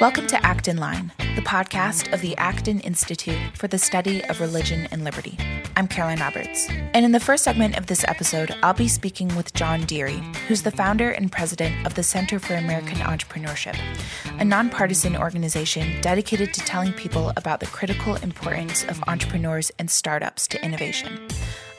Welcome to Acton Line, the podcast of the Acton Institute for the Study of Religion and Liberty. I'm Caroline Roberts. And in the first segment of this episode, I'll be speaking with John Dearie, who's the founder and president of the Center for American Entrepreneurship, a nonpartisan organization dedicated to telling people about the critical importance of entrepreneurs and startups to innovation.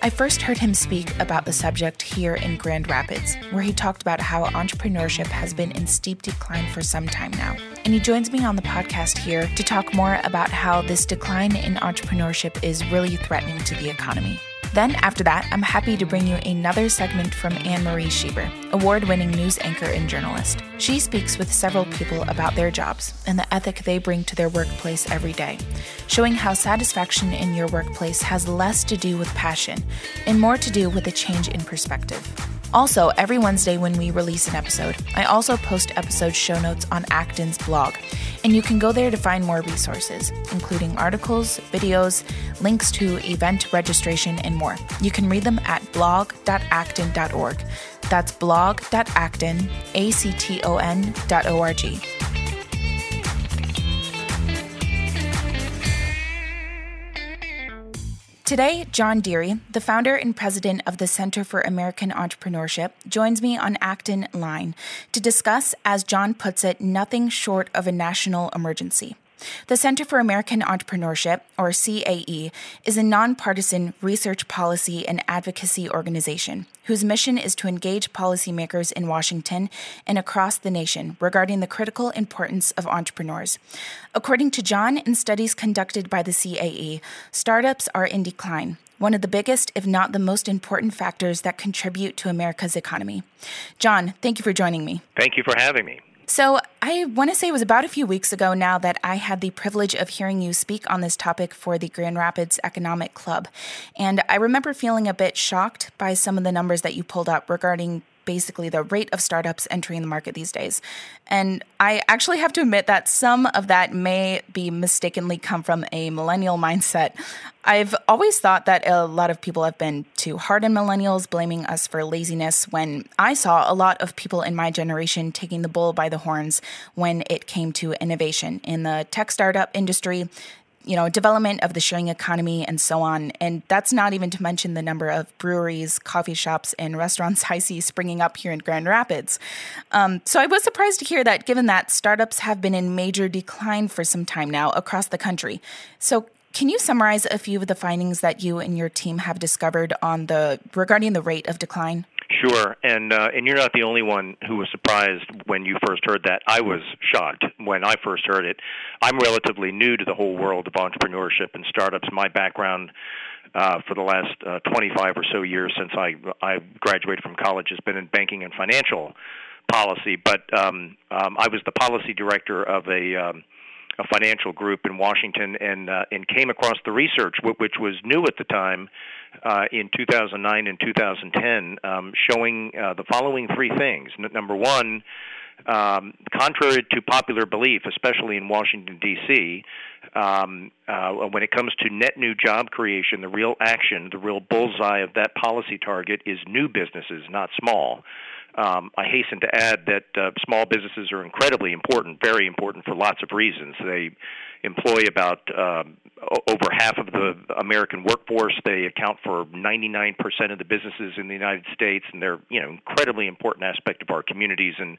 I first heard him speak about the subject here in Grand Rapids, where he talked about how entrepreneurship has been in steep decline for some time now. And he joins me on the podcast here to talk more about how this decline in entrepreneurship is really threatening to the economy. Then, after that, I'm happy to bring you another segment from Anne Marie Schieber, award winning news anchor and journalist. She speaks with several people about their jobs and the ethic they bring to their workplace every day, showing how satisfaction in your workplace has less to do with passion and more to do with a change in perspective. Also, every Wednesday when we release an episode, I also post episode show notes on Acton's blog, and you can go there to find more resources, including articles, videos, links to event registration, and more. You can read them at blog.acton.org. That's blog.acton, A-C-T-O-N dot O-R-G. Today, John Dearie, the founder and president of the Center for American Entrepreneurship, joins me on Acton Line to discuss, as John puts it, nothing short of a national emergency. The Center for American Entrepreneurship, or CAE, is a nonpartisan research policy and advocacy organization whose mission is to engage policymakers in Washington and across the nation regarding the critical importance of entrepreneurs. According to John, in studies conducted by the CAE, startups are in decline one of the biggest, if not the most important factors that contribute to America's economy. John, thank you for joining me. Thank you for having me. So, I want to say it was about a few weeks ago now that I had the privilege of hearing you speak on this topic for the Grand Rapids Economic Club. And I remember feeling a bit shocked by some of the numbers that you pulled up regarding basically the rate of startups entering the market these days. And I actually have to admit that some of that may be mistakenly come from a millennial mindset. I've always thought that a lot of people have been too hard on millennials, blaming us for laziness, when I saw a lot of people in my generation taking the bull by the horns when it came to innovation in the tech startup industry, you know, development of the sharing economy and so on. And that's not even to mention the number of breweries, coffee shops, and restaurants I see springing up here in Grand Rapids. Um, so I was surprised to hear that given that startups have been in major decline for some time now across the country. So can you summarize a few of the findings that you and your team have discovered on the regarding the rate of decline? Sure, and uh, and you're not the only one who was surprised when you first heard that. I was shocked when I first heard it. I'm relatively new to the whole world of entrepreneurship and startups. My background uh, for the last uh, 25 or so years since I I graduated from college has been in banking and financial policy. But um, um, I was the policy director of a um, a financial group in Washington and uh, and came across the research, which was new at the time, uh, in 2009 and 2010, um, showing uh, the following three things. N- number one. Um, contrary to popular belief, especially in Washington, D.C., um, uh, when it comes to net new job creation, the real action, the real bullseye of that policy target is new businesses, not small. Um, I hasten to add that uh, small businesses are incredibly important, very important for lots of reasons. They employ about um, over half of the American workforce. They account for 99% of the businesses in the United States, and they're you know incredibly important aspect of our communities and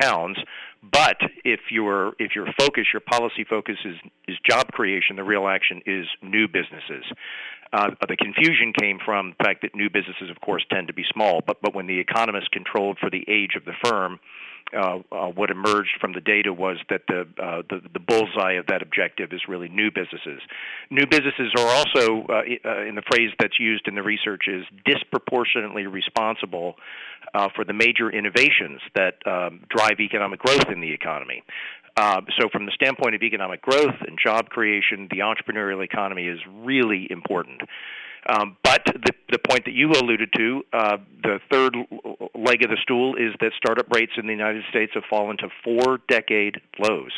towns. But if your if your focus, your policy focus is is job creation, the real action is new businesses. Uh, the confusion came from the fact that new businesses, of course, tend to be small. But but when the economists controlled for the age of the firm, uh, uh, what emerged from the data was that the, uh, the the bullseye of that objective is really new businesses. New businesses are also, uh, uh, in the phrase that's used in the research, is disproportionately responsible uh, for the major innovations that um, drive economic growth in the economy. Uh, so, from the standpoint of economic growth and job creation, the entrepreneurial economy is really important. Um, but the, the point that you alluded to, uh, the third leg of the stool, is that startup rates in the United States have fallen to four decade lows.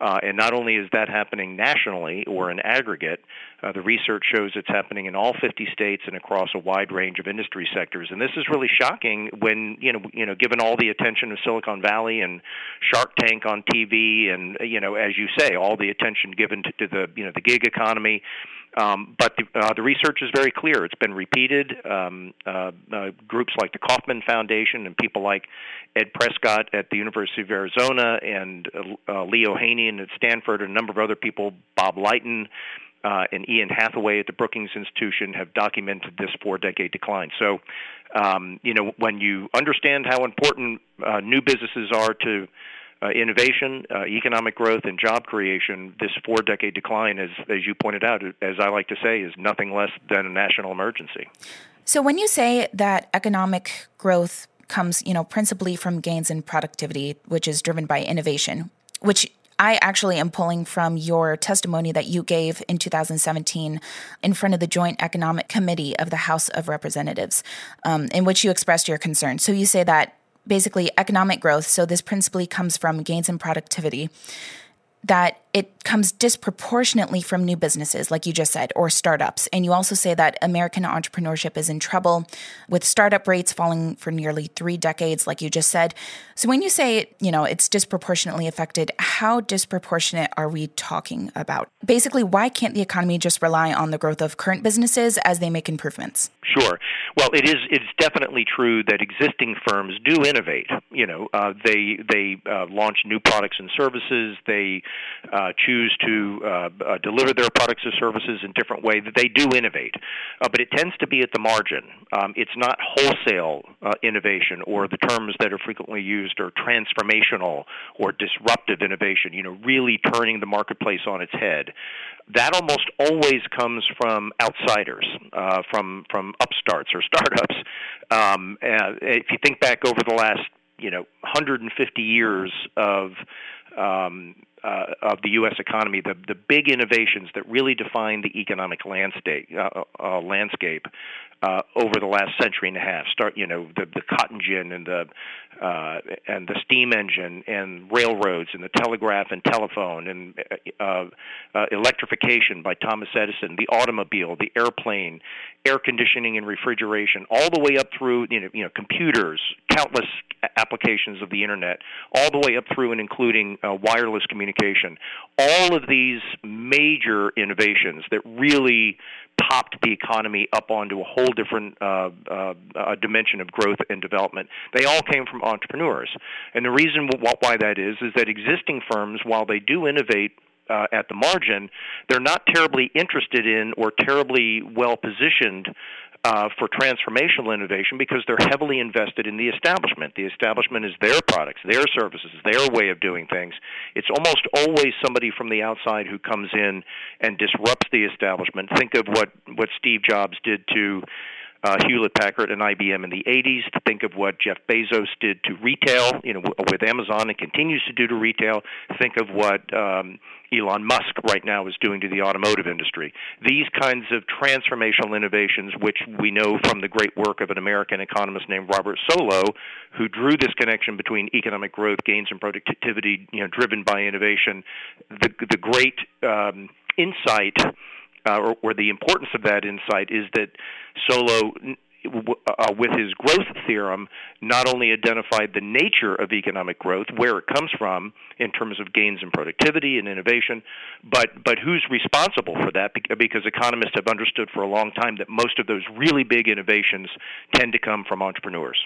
Uh, and not only is that happening nationally or in aggregate, uh, the research shows it's happening in all 50 states and across a wide range of industry sectors. And this is really shocking when you know you know given all the attention of Silicon Valley and Shark Tank on TV, and you know as you say, all the attention given to, to the you know the gig economy. Um, but the, uh, the research is very clear. It's been repeated. Um, uh, uh, groups like the Kauffman Foundation and people like Ed Prescott at the University of Arizona and uh, Leo Haney at Stanford and a number of other people, Bob Litan, uh, and Ian Hathaway at the Brookings Institution have documented this four-decade decline. So, um, you know, when you understand how important uh, new businesses are to uh, innovation, uh, economic growth, and job creation, this four decade decline, as, as you pointed out, as I like to say, is nothing less than a national emergency. So when you say that economic growth comes, you know, principally from gains in productivity, which is driven by innovation, which I actually am pulling from your testimony that you gave in 2017 in front of the Joint Economic Committee of the House of Representatives, um, in which you expressed your concern. So you say that basically economic growth, so this principally comes from gains in productivity, that it comes disproportionately from new businesses, like you just said, or startups. And you also say that American entrepreneurship is in trouble with startup rates falling for nearly three decades, like you just said. So when you say, you know, it's disproportionately affected, how disproportionate are we talking about? Basically, why can't the economy just rely on the growth of current businesses as they make improvements? Sure. Well, it is. It's definitely true that existing firms do innovate. You know, uh, they they uh, launch new products and services. They uh, uh, choose to uh, uh, deliver their products or services in different ways, that they do innovate. Uh, but it tends to be at the margin. Um, it's not wholesale uh, innovation, or the terms that are frequently used are transformational or disruptive innovation. You know, really turning the marketplace on its head. That almost always comes from outsiders, uh, from from upstarts or startups. Um, if you think back over the last you know 150 years of um, uh, of the U.S. economy, the the big innovations that really define the economic landscape uh, uh, landscape uh, over the last century and a half. Start, you know, the the cotton gin and the uh, and the steam engine and railroads and the telegraph and telephone and uh, uh, electrification by Thomas Edison, the automobile, the airplane, air conditioning and refrigeration, all the way up through you know, you know computers, countless applications of the internet, all the way up through and including uh, wireless communication. All of these major innovations that really popped the economy up onto a whole different uh, uh, uh, dimension of growth and development. They all came from entrepreneurs, and the reason why that is is that existing firms, while they do innovate uh, at the margin, they're not terribly interested in or terribly well positioned uh, for transformational innovation because they're heavily invested in the establishment. The establishment is their products, their services, their way of doing things. It's almost always somebody from the outside who comes in and disrupts the establishment. Think of what, what Steve Jobs did to uh, Hewlett Packard and IBM in the 80s. To think of what Jeff Bezos did to retail, you know, with Amazon and continues to do to retail. Think of what um, Elon Musk right now is doing to the automotive industry. These kinds of transformational innovations, which we know from the great work of an American economist named Robert Solow, who drew this connection between economic growth, gains, and productivity, you know, driven by innovation. The the great um, insight uh, or, the importance of that insight is that Solow uh, with his growth theorem, not only identified the nature of economic growth, where it comes from in terms of gains in productivity and innovation, but but who's responsible for that? Because economists have understood for a long time that most of those really big innovations tend to come from entrepreneurs.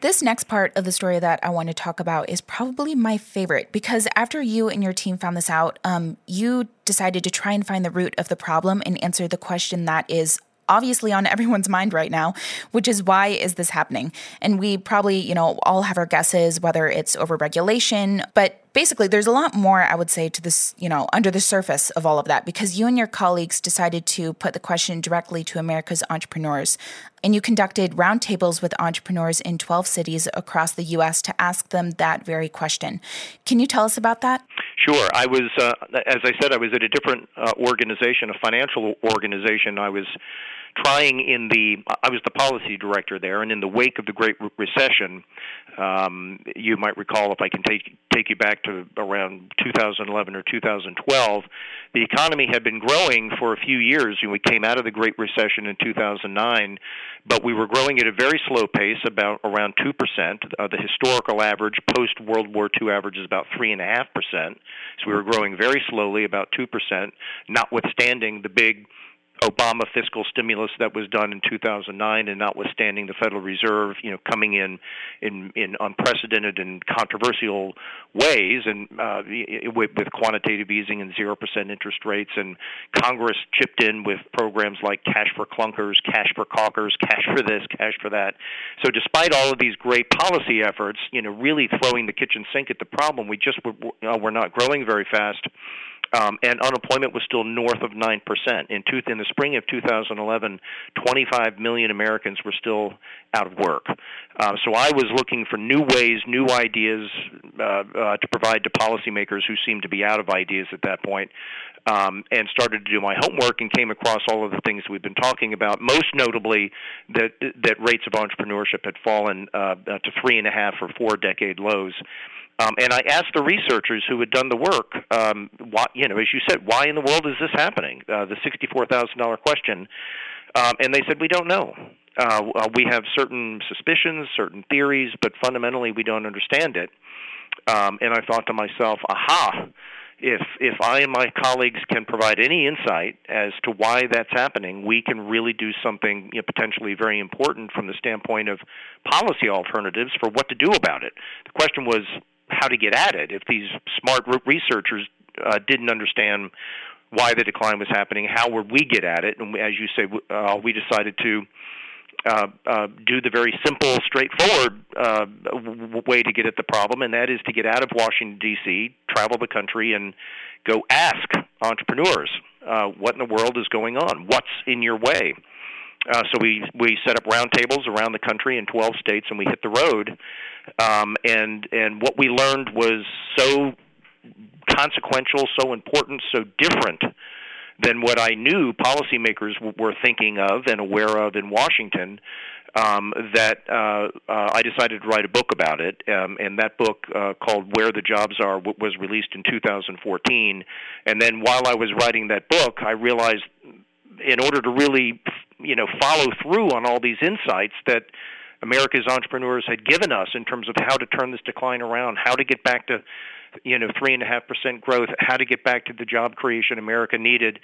This next part of the story that I want to talk about is probably my favorite because after you and your team found this out, um, you decided to try and find the root of the problem and answer the question that is obviously on everyone's mind right now, which is why is this happening? And we probably, you know, all have our guesses whether it's overregulation, but basically there's a lot more I would say to this, you know, under the surface of all of that because you and your colleagues decided to put the question directly to America's entrepreneurs. And you conducted roundtables with entrepreneurs in 12 cities across the US to ask them that very question. Can you tell us about that? Sure. I was, uh, as I said, I was at a different uh, organization, a financial organization. I was trying in the I was the policy director there, and in the wake of the Great Recession, um, you might recall if I can take take you back to around 2011 or 2012, the economy had been growing for a few years. Know, we came out of the Great Recession in 2009, but we were growing at a very slow pace, about around two percent. Uh, the historical average post World War II average is about three and a half percent. So we were growing very slowly, about two percent, notwithstanding the big Obama fiscal stimulus that was done in 2009, and notwithstanding the Federal Reserve, you know, coming in in, in unprecedented and controversial ways, and uh, with, with quantitative easing and zero percent interest rates, and Congress chipped in with programs like Cash for Clunkers, Cash for Caulkers, Cash for this, Cash for that. So, despite all of these great policy efforts, you know, really throwing the kitchen sink at the problem, we just were, uh, we're not growing very fast um, and unemployment was still north of nine percent. In, two, in the spring of 2011, 25 million Americans were still out of work. Uh, so I was looking for new ways, new ideas uh, uh, to provide to policymakers who seemed to be out of ideas at that point, um, and started to do my homework and came across all of the things we've been talking about. Most notably, that that rates of entrepreneurship had fallen uh, uh, to three and a half or four decade lows. Um, and I asked the researchers who had done the work, um, why, you know, as you said, why in the world is this happening? Uh, the sixty-four thousand dollar question, um, and they said we don't know. Uh, uh, we have certain suspicions, certain theories, but fundamentally we don't understand it. Um, and I thought to myself, aha, if if I and my colleagues can provide any insight as to why that's happening, we can really do something you know, potentially very important from the standpoint of policy alternatives for what to do about it. The question was how to get at it. If these smart researchers uh, didn't understand why the decline was happening, how would we get at it? And as you say, uh, we decided to uh, uh, do the very simple, straightforward uh, w- way to get at the problem, and that is to get out of Washington D.C., travel the country, and go ask entrepreneurs uh, what in the world is going on, what's in your way. Uh, so we we set up roundtables around the country in 12 states, and we hit the road. Um, and and what we learned was so consequential, so important, so different than what I knew policymakers w- were thinking of and aware of in Washington. Um, that uh, uh, I decided to write a book about it, um, and that book uh, called "Where the Jobs Are" w- was released in 2014. And then, while I was writing that book, I realized, in order to really, you know, follow through on all these insights that America's entrepreneurs had given us in terms of how to turn this decline around, how to get back to you know three and a half percent growth, how to get back to the job creation America needed.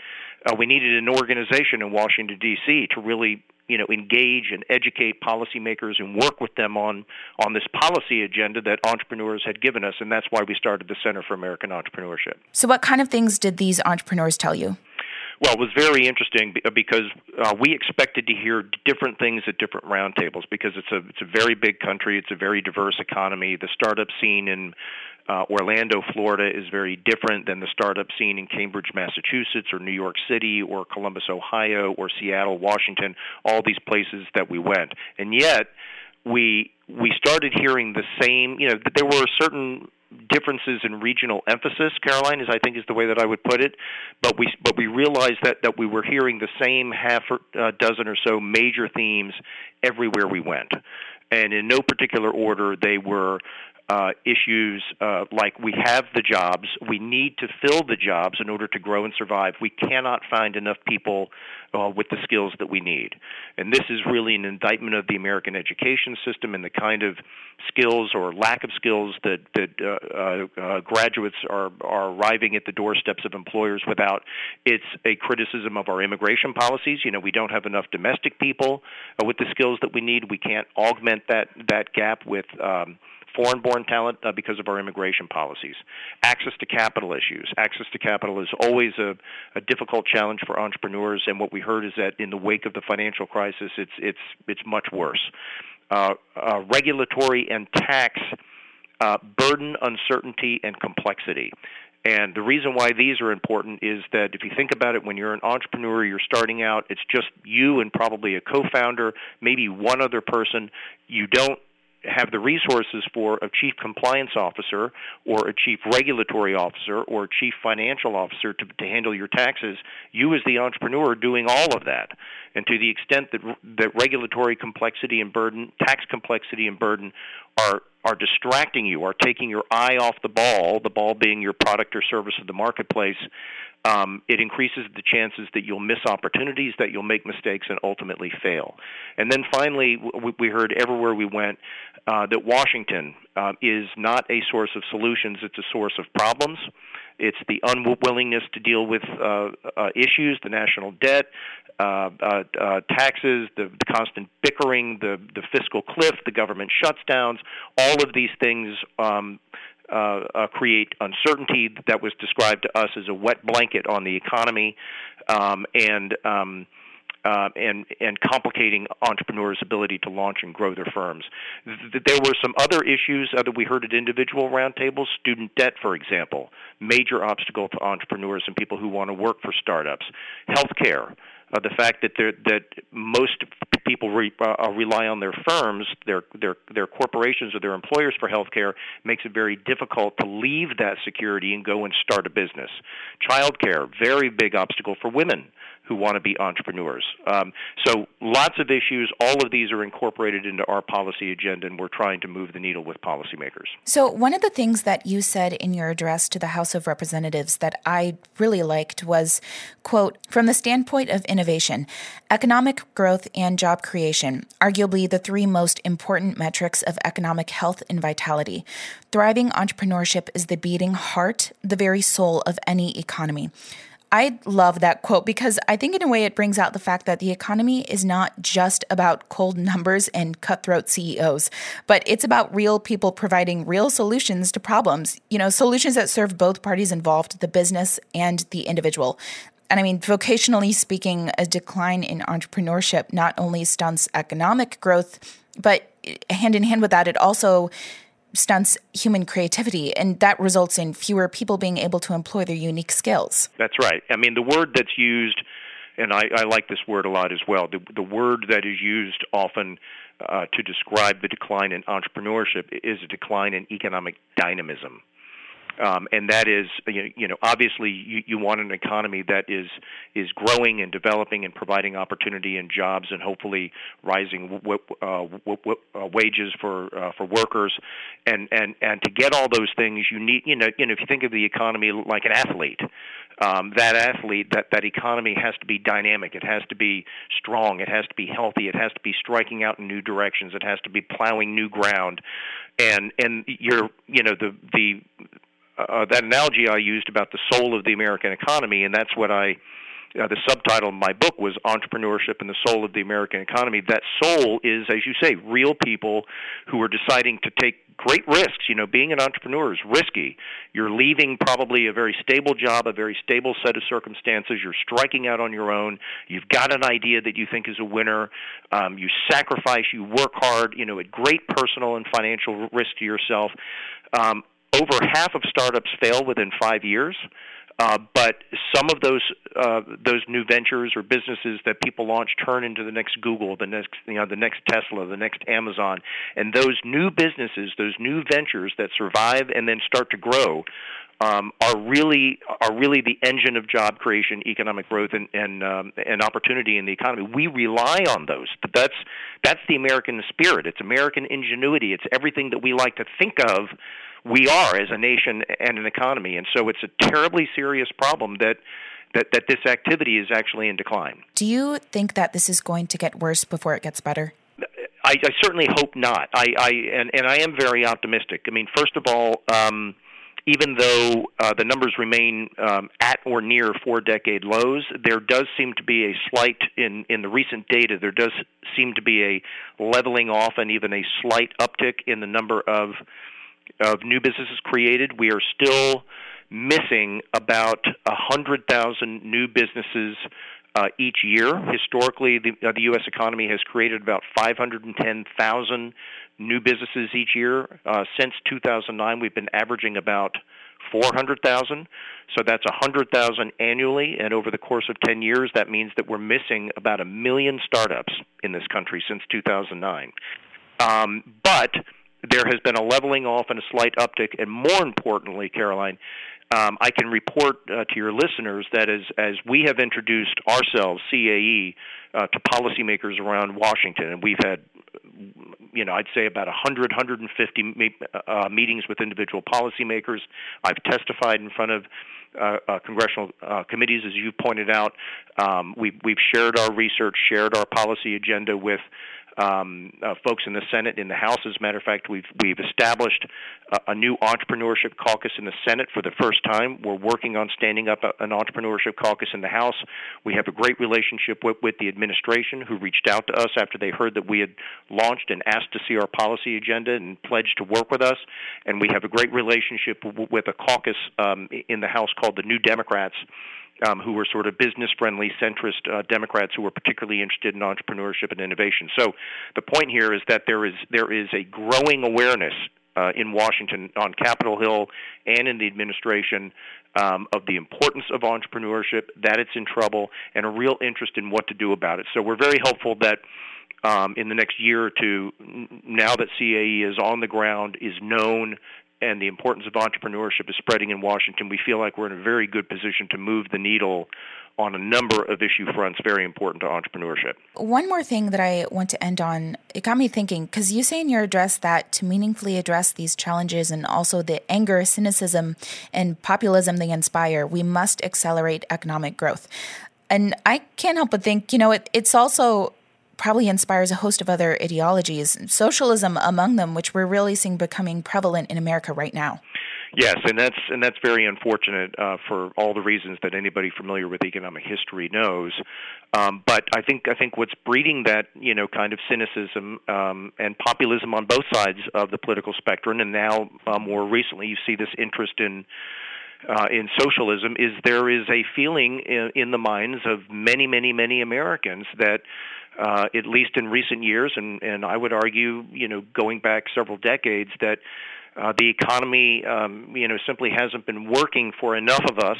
Uh, we needed an organization in Washington D.C. to really you know engage and educate policymakers and work with them on on this policy agenda that entrepreneurs had given us, and that's why we started the Center for American Entrepreneurship. So, what kind of things did these entrepreneurs tell you? Well, it was very interesting because uh, we expected to hear different things at different roundtables because it's a it's a very big country, it's a very diverse economy. The startup scene in uh, Orlando, Florida is very different than the startup scene in Cambridge, Massachusetts, or New York City, or Columbus, Ohio, or Seattle, Washington. All these places that we went, and yet we we started hearing the same. You know, there were certain differences in regional emphasis. Caroline is, I think, is the way that I would put it. But we but we realized that that we were hearing the same half a dozen or so major themes everywhere we went and in no particular order they were uh, issues uh, like we have the jobs, we need to fill the jobs in order to grow and survive. We cannot find enough people uh, with the skills that we need. And this is really an indictment of the American education system and the kind of skills or lack of skills that, that uh, uh, uh, graduates are, are arriving at the doorsteps of employers without. It's a criticism of our immigration policies. You know, we don't have enough domestic people with the skills that we need. We can't augment that, that gap with um, foreign born talent uh, because of our immigration policies. Access to capital issues. Access to capital is always a, a difficult challenge for entrepreneurs, and what we heard is that in the wake of the financial crisis, it's, it's, it's much worse. Uh, uh, regulatory and tax uh, burden, uncertainty, and complexity. And the reason why these are important is that if you think about it, when you're an entrepreneur, you're starting out, it's just you and probably a co founder, maybe one other person. You don't have the resources for a chief compliance officer or a chief regulatory officer or a chief financial officer to, to handle your taxes. You, as the entrepreneur, are doing all of that. And to the extent that that regulatory complexity and burden, tax complexity and burden, are are distracting you, are taking your eye off the ball, the ball being your product or service of the marketplace, um, it increases the chances that you'll miss opportunities, that you'll make mistakes, and ultimately fail. And then finally, we, heard everywhere we went uh, that Washington uh, is not a source of solutions, it's a source of problems. It's the unwillingness to deal with uh, uh, issues, the national debt, uh, uh, taxes, the, the constant bickering, the, the fiscal cliff, the government shutdowns. All of these things um, uh, uh, create uncertainty that was described to us as a wet blanket on the economy. Um, and um, uh, and and complicating entrepreneurs' ability to launch and grow their firms. There were some other issues uh, that we heard at individual roundtables. Student debt, for example, major obstacle to entrepreneurs and people who want to work for startups. Healthcare, uh, the fact that that most people re, uh, rely on their firms, their their their corporations or their employers for health care makes it very difficult to leave that security and go and start a business. Childcare, very big obstacle for women who want to be entrepreneurs. Um, so lots of issues. All of these are incorporated into our policy agenda, and we're trying to move the needle with policymakers. So one of the things that you said in your address to the House of Representatives that I really liked was, quote, from the standpoint of innovation, economic growth and job creation, arguably the three most important metrics of economic health and vitality. Thriving entrepreneurship is the beating heart, the very soul of any economy. I love that quote because I think, in a way, it brings out the fact that the economy is not just about cold numbers and cutthroat CEOs, but it's about real people providing real solutions to problems, you know, solutions that serve both parties involved, the business and the individual. And I mean, vocationally speaking, a decline in entrepreneurship not only stunts economic growth, but eh, hand in hand with that, it also stunts human creativity, and that results in fewer people being able to employ their unique skills. That's right. I mean, the word that's used, and I, I like this word a lot as well, the, the word that is used often uh, to describe the decline in entrepreneurship is a decline in economic dynamism. Um, and that is, you know, obviously you, you want an economy that is is growing and developing and providing opportunity and jobs and hopefully rising w- uh, w- w- uh, wages for uh, for workers, and and and to get all those things, you need, you know, you know, if you think of the economy like an athlete, um, that athlete, that that economy has to be dynamic. It has to be strong. It has to be healthy. It has to be striking out in new directions. It has to be plowing new ground, and and you're, you know, the the uh, that analogy I used about the soul of the American economy, and that's what I. Uh, the subtitle of my book was Entrepreneurship and the Soul of the American Economy. That soul is, as you say, real people who are deciding to take great risks. You know, being an entrepreneur is risky. You're leaving probably a very stable job, a very stable set of circumstances. You're striking out on your own. You've got an idea that you think is a winner. Um, you sacrifice, you work hard, you know, at great personal and financial risk to yourself. Um, over half of startups fail within five years. Uh, but some of those uh, those new ventures or businesses that people launch turn into the next Google, the next you know the next Tesla, the next Amazon, and those new businesses, those new ventures that survive and then start to grow, um, are really are really the engine of job creation, economic growth, and and, um, and opportunity in the economy. We rely on those. That's that's the American spirit. It's American ingenuity. It's everything that we like to think of we are as a nation and an economy. And so it's a terribly serious problem that that, that this activity is actually in decline. Do you think that this is going to get worse before it gets better? I, I certainly hope not. I, I and, and I am very optimistic. I mean, first of all, um, even though uh, the numbers remain um, at or near four-decade lows, there does seem to be a slight in in the recent data. There does seem to be a leveling off and even a slight uptick in the number of of new businesses created. We are still missing about 100,000 new businesses uh, each year. Historically, the, uh, the U.S. economy has created about 510,000 new businesses each year. Uh, since 2009, we've been averaging about 400,000. So that's 100,000 annually, and over the course of 10 years, that means that we're missing about a million startups in this country since 2009. Um, but there has been a leveling off and a slight uptick, and more importantly, Caroline, um, I can report uh, to your listeners that as as we have introduced ourselves, CAE, uh, to policymakers around Washington, and we've had, you know, I'd say about 100, 150 uh, meetings with individual policymakers. I've testified in front of uh, uh, congressional uh, committees, as you pointed out. Um, we've, we've shared our research, shared our policy agenda with um, uh, folks in the Senate, in the House. As a matter of fact, we've we've established a, a new entrepreneurship caucus in the Senate for the first time. We're working on standing up a, an entrepreneurship caucus in the House. We have a great relationship with, with the administration, who reached out to us after they heard that we had launched and asked to see our policy agenda and pledged to work with us. And we have a great relationship w- with a caucus um, in the House called the New Democrats um, who were sort of business friendly, centrist uh, Democrats who were particularly interested in entrepreneurship and innovation. So the point here is that there is there is a growing awareness uh, in Washington on Capitol Hill and in the administration um, of the importance of entrepreneurship, that it's in trouble, and a real interest in what to do about it. So we're very hopeful that. Um, in the next year or two, now that CAE is on the ground, is known, and the importance of entrepreneurship is spreading in Washington, we feel like we're in a very good position to move the needle on a number of issue fronts very important to entrepreneurship. One more thing that I want to end on, it got me thinking because you say in your address that to meaningfully address these challenges and also the anger, cynicism, and populism they inspire, we must accelerate economic growth. And I can't help but think, you know, it, it's also probably inspires a host of other ideologies, socialism among them, which we're really seeing becoming prevalent in America right now. Yes, and that's and that's very unfortunate uh, for all the reasons that anybody familiar with economic history knows. Um, but I think I think what's breeding that you know kind of cynicism um, and populism on both sides of the political spectrum, and now uh, more recently you see this interest in uh, in socialism is there is a feeling in, in the minds of many, many, many Americans that, uh, at least in recent years, and, and I would argue, you know, going back several decades, that uh, the economy, um, you know, simply hasn't been working for enough of us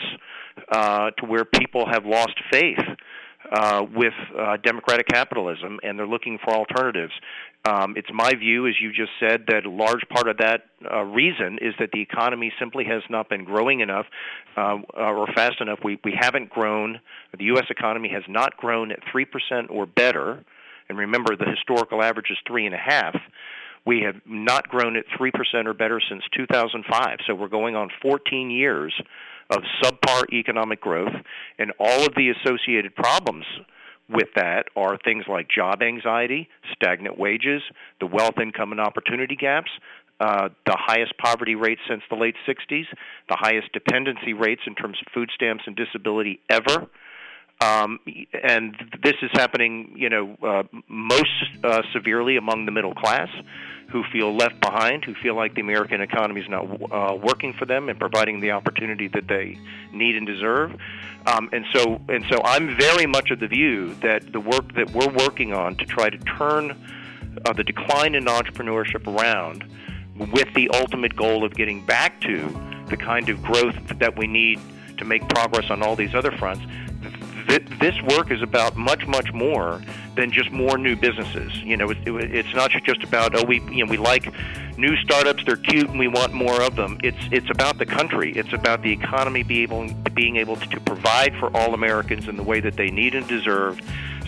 uh, to where people have lost faith uh, with uh, democratic capitalism, and they're looking for alternatives. Um, it's my view, as you just said, that a large part of that uh, reason is that the economy simply has not been growing enough uh, or fast enough. We we haven't grown. The U.S. economy has not grown at three percent or better. And remember, the historical average is three and a half. We have not grown at three percent or better since 2005. So we're going on 14 years of subpar economic growth, and all of the associated problems with that are things like job anxiety, stagnant wages, the wealth, income, and opportunity gaps, uh, the highest poverty rates since the late 60s, the highest dependency rates in terms of food stamps and disability ever. Um, and this is happening, you know, uh, most uh, severely among the middle class, who feel left behind, who feel like the American economy is not uh, working for them and providing the opportunity that they need and deserve. Um, and so, and so, I'm very much of the view that the work that we're working on to try to turn uh, the decline in entrepreneurship around, with the ultimate goal of getting back to the kind of growth that we need to make progress on all these other fronts this work is about much, much more than just more new businesses. You know, it's not just about oh we you know we like new startups, they're cute, and we want more of them. It's it's about the country. It's about the economy being able being able to provide for all Americans in the way that they need and deserve,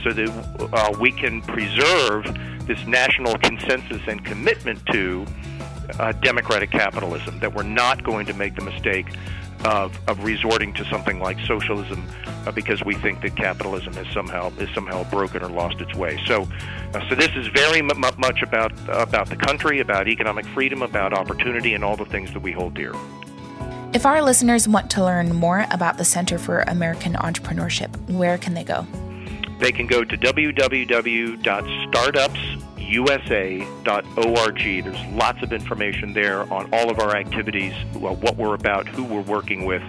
so that uh, we can preserve this national consensus and commitment to uh, democratic capitalism. That we're not going to make the mistake of, of resorting to something like socialism uh, because we think that capitalism is somehow is somehow broken or lost its way. So, uh, so this is very m- much about about the country, about economic freedom, about opportunity, and all the things that we hold dear. If our listeners want to learn more about the Center for American Entrepreneurship, where can they go? They can go to www.startups usa.org. There's lots of information there on all of our activities, what we're about, who we're working with.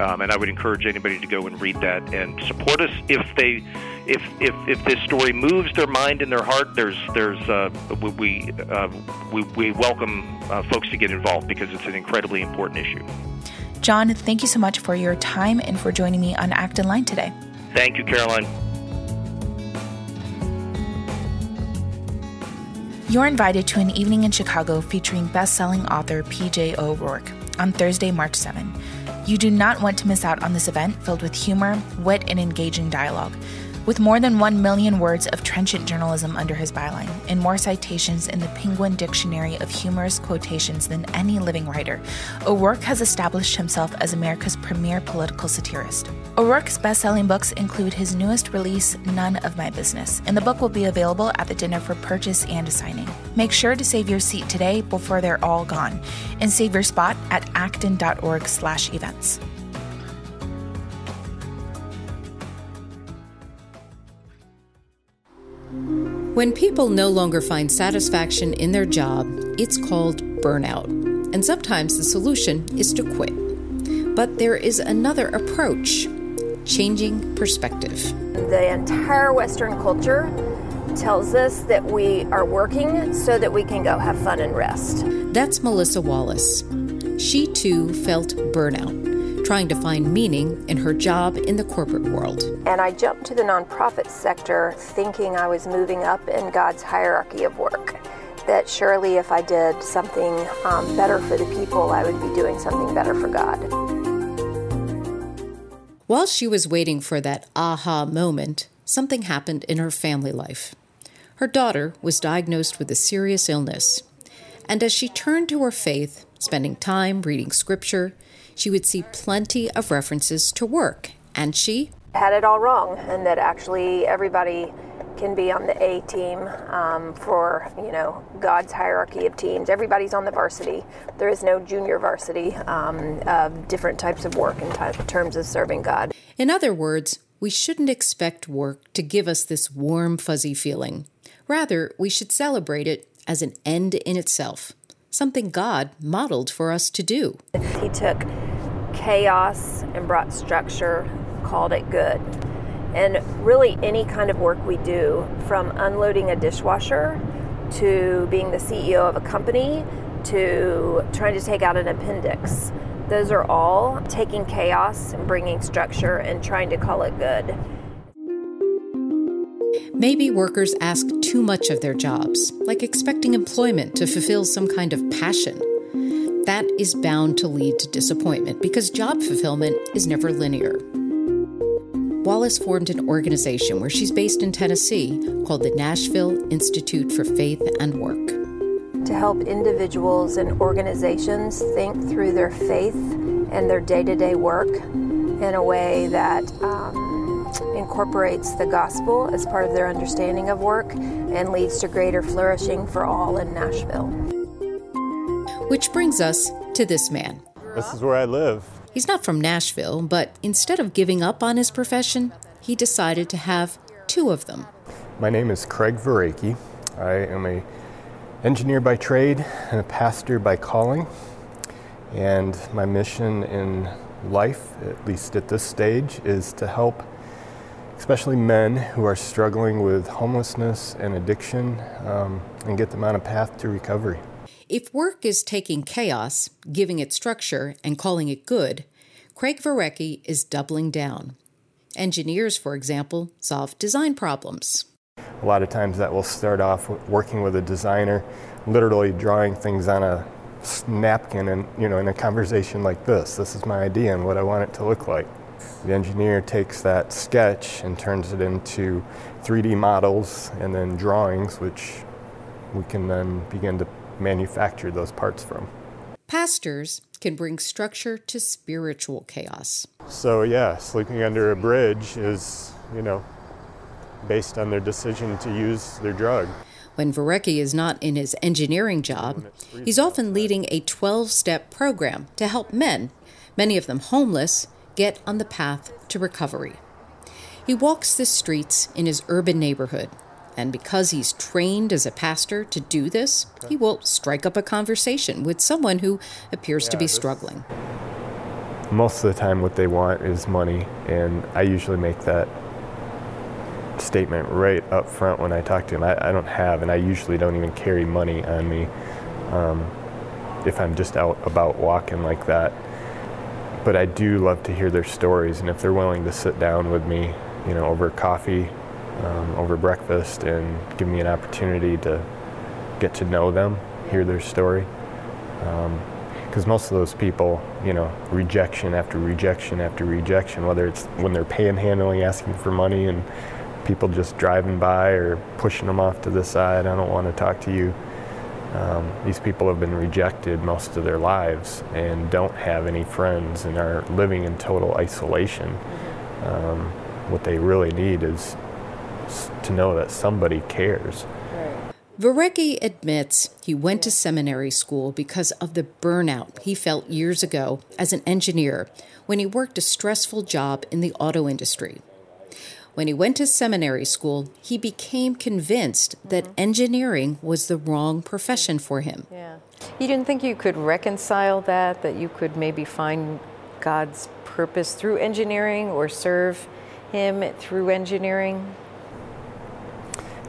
Um, and I would encourage anybody to go and read that and support us if they, if if, if this story moves their mind and their heart. There's there's uh, we uh, we, we welcome uh, folks to get involved because it's an incredibly important issue. John, thank you so much for your time and for joining me on Acton Line today. Thank you, Caroline. You're invited to an evening in Chicago featuring best-selling author P.J. O'Rourke on Thursday, March 7. You do not want to miss out on this event filled with humor, wit, and engaging dialogue. With more than 1 million words of trenchant journalism under his byline and more citations in the Penguin Dictionary of humorous quotations than any living writer, O'Rourke has established himself as America's premier political satirist. O'Rourke's best selling books include his newest release, None of My Business, and the book will be available at the dinner for purchase and signing. Make sure to save your seat today before they're all gone, and save your spot at acton.org/slash When people no longer find satisfaction in their job, it's called burnout. And sometimes the solution is to quit. But there is another approach changing perspective. The entire Western culture tells us that we are working so that we can go have fun and rest. That's Melissa Wallace. She too felt burnout trying to find meaning in her job in the corporate world. And I jumped to the nonprofit sector thinking I was moving up in God's hierarchy of work. That surely if I did something um, better for the people, I would be doing something better for God. While she was waiting for that aha moment, something happened in her family life. Her daughter was diagnosed with a serious illness. And as she turned to her faith, spending time reading scripture, she would see plenty of references to work, and she had it all wrong, and that actually everybody can be on the A team um, for you know God's hierarchy of teams. Everybody's on the varsity. There is no junior varsity um, of different types of work in t- terms of serving God. In other words, we shouldn't expect work to give us this warm, fuzzy feeling. Rather, we should celebrate it as an end in itself, something God modeled for us to do. He took chaos and brought structure, called it good. And really, any kind of work we do, from unloading a dishwasher to being the CEO of a company to trying to take out an appendix, those are all taking chaos and bringing structure and trying to call it good. Maybe workers ask too much of their jobs, like expecting employment to fulfill some kind of passion that is bound to lead to disappointment because job fulfillment is never linear. Wallace formed an organization where she's based in Tennessee called the Nashville Institute for Faith and Work. To help individuals and organizations think through their faith and their day to day work in a way that um, incorporates the gospel as part of their understanding of work and leads to greater flourishing for all in Nashville. Which brings us to this man. This is where I live. He's not from Nashville, but instead of giving up on his profession, he decided to have two of them. My name is Craig Varecki. I am a engineer by trade and a pastor by calling. And my mission in life, at least at this stage, is to help especially men who are struggling with homelessness and addiction um, and get them on a path to recovery. If work is taking chaos, giving it structure, and calling it good, Craig Varecki is doubling down. Engineers, for example, solve design problems. A lot of times that will start off working with a designer, literally drawing things on a napkin and you know in a conversation like this this is my idea and what i want it to look like the engineer takes that sketch and turns it into 3d models and then drawings which we can then begin to manufacture those parts from. Pastors can bring structure to spiritual chaos. So, yeah, sleeping under a bridge is, you know, based on their decision to use their drug. When Varecki is not in his engineering job, he's often leading a 12 step program to help men, many of them homeless, get on the path to recovery. He walks the streets in his urban neighborhood and because he's trained as a pastor to do this, he will strike up a conversation with someone who appears yeah, to be struggling. Most of the time, what they want is money, and I usually make that statement right up front when I talk to them. I, I don't have, and I usually don't even carry money on me um, if I'm just out about walking like that. But I do love to hear their stories, and if they're willing to sit down with me, you know, over coffee um, over breakfast and give me an opportunity to get to know them, hear their story. Because um, most of those people, you know, rejection after rejection after rejection, whether it's when they're panhandling, asking for money, and people just driving by or pushing them off to the side, I don't want to talk to you. Um, these people have been rejected most of their lives and don't have any friends and are living in total isolation. Um, what they really need is to know that somebody cares. Varecki admits he went to seminary school because of the burnout he felt years ago as an engineer when he worked a stressful job in the auto industry. When he went to seminary school, he became convinced mm-hmm. that engineering was the wrong profession for him. Yeah. You didn't think you could reconcile that, that you could maybe find God's purpose through engineering or serve Him through engineering?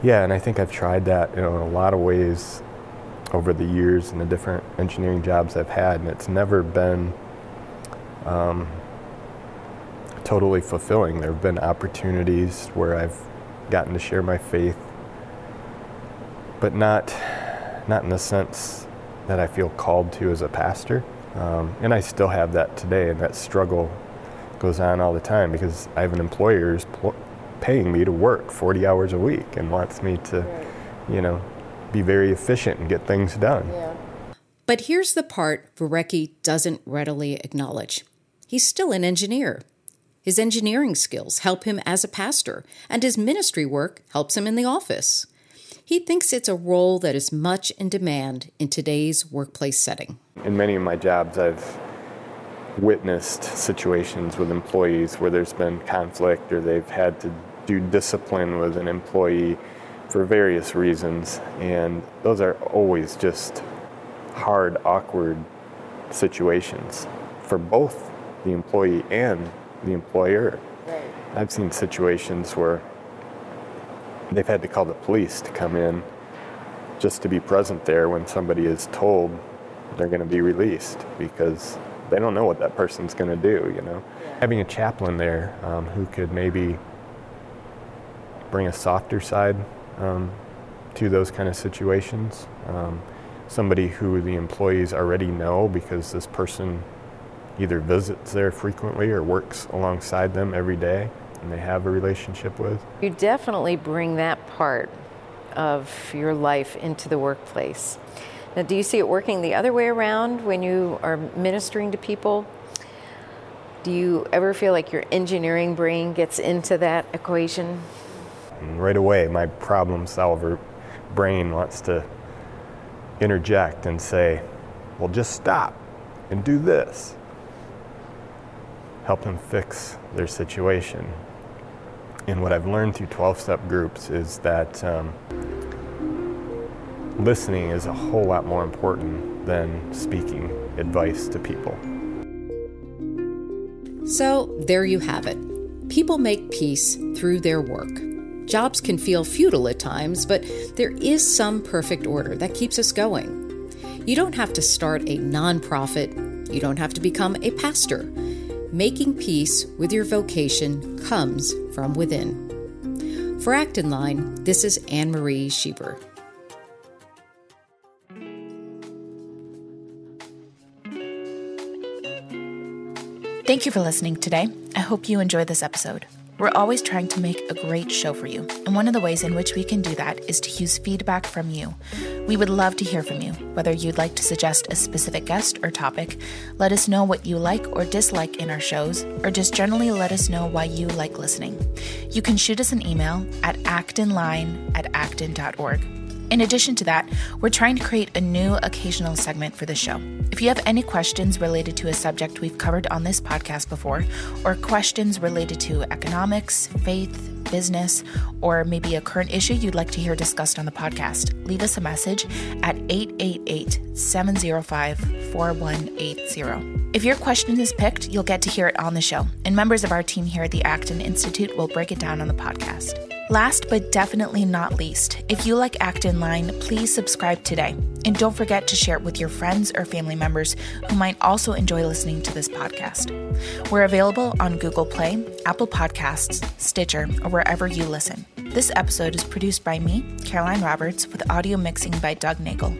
Yeah, and I think I've tried that you know, in a lot of ways over the years and the different engineering jobs I've had, and it's never been um, totally fulfilling. There have been opportunities where I've gotten to share my faith, but not not in the sense that I feel called to as a pastor. Um, and I still have that today, and that struggle goes on all the time because I have an employer who's pl- paying me to work 40 hours a week and wants me to, right. you know, be very efficient and get things done. Yeah. But here's the part Varecki doesn't readily acknowledge. He's still an engineer. His engineering skills help him as a pastor, and his ministry work helps him in the office. He thinks it's a role that is much in demand in today's workplace setting. In many of my jobs, I've witnessed situations with employees where there's been conflict or they've had to do discipline with an employee for various reasons. And those are always just hard, awkward situations for both the employee and the employer. Right. I've seen situations where they've had to call the police to come in just to be present there when somebody is told they're going to be released because they don't know what that person's going to do, you know. Yeah. Having a chaplain there um, who could maybe bring a softer side um, to those kind of situations. Um, somebody who the employees already know because this person either visits there frequently or works alongside them every day and they have a relationship with. You definitely bring that part of your life into the workplace. Now, do you see it working the other way around when you are ministering to people? Do you ever feel like your engineering brain gets into that equation? And right away, my problem solver brain wants to interject and say, well, just stop and do this help them fix their situation. And what I've learned through 12 step groups is that um, listening is a whole lot more important than speaking advice to people. So there you have it. People make peace through their work. Jobs can feel futile at times, but there is some perfect order that keeps us going. You don't have to start a nonprofit, you don't have to become a pastor. Making peace with your vocation comes from within. For Acton Line, this is Anne Marie Schieber. Thank you for listening today. I hope you enjoyed this episode. We're always trying to make a great show for you, and one of the ways in which we can do that is to use feedback from you. We would love to hear from you, whether you'd like to suggest a specific guest or topic, let us know what you like or dislike in our shows, or just generally let us know why you like listening. You can shoot us an email at actonline at acton.org. In addition to that, we're trying to create a new occasional segment for the show. If you have any questions related to a subject we've covered on this podcast before, or questions related to economics, faith, business, or maybe a current issue you'd like to hear discussed on the podcast, leave us a message at 888 705 4180. If your question is picked, you'll get to hear it on the show, and members of our team here at the Acton Institute will break it down on the podcast. Last but definitely not least, if you like Acton Line, please subscribe today. And don't forget to share it with your friends or family members who might also enjoy listening to this podcast. We're available on Google Play, Apple Podcasts, Stitcher, or wherever you listen. This episode is produced by me, Caroline Roberts, with audio mixing by Doug Nagel.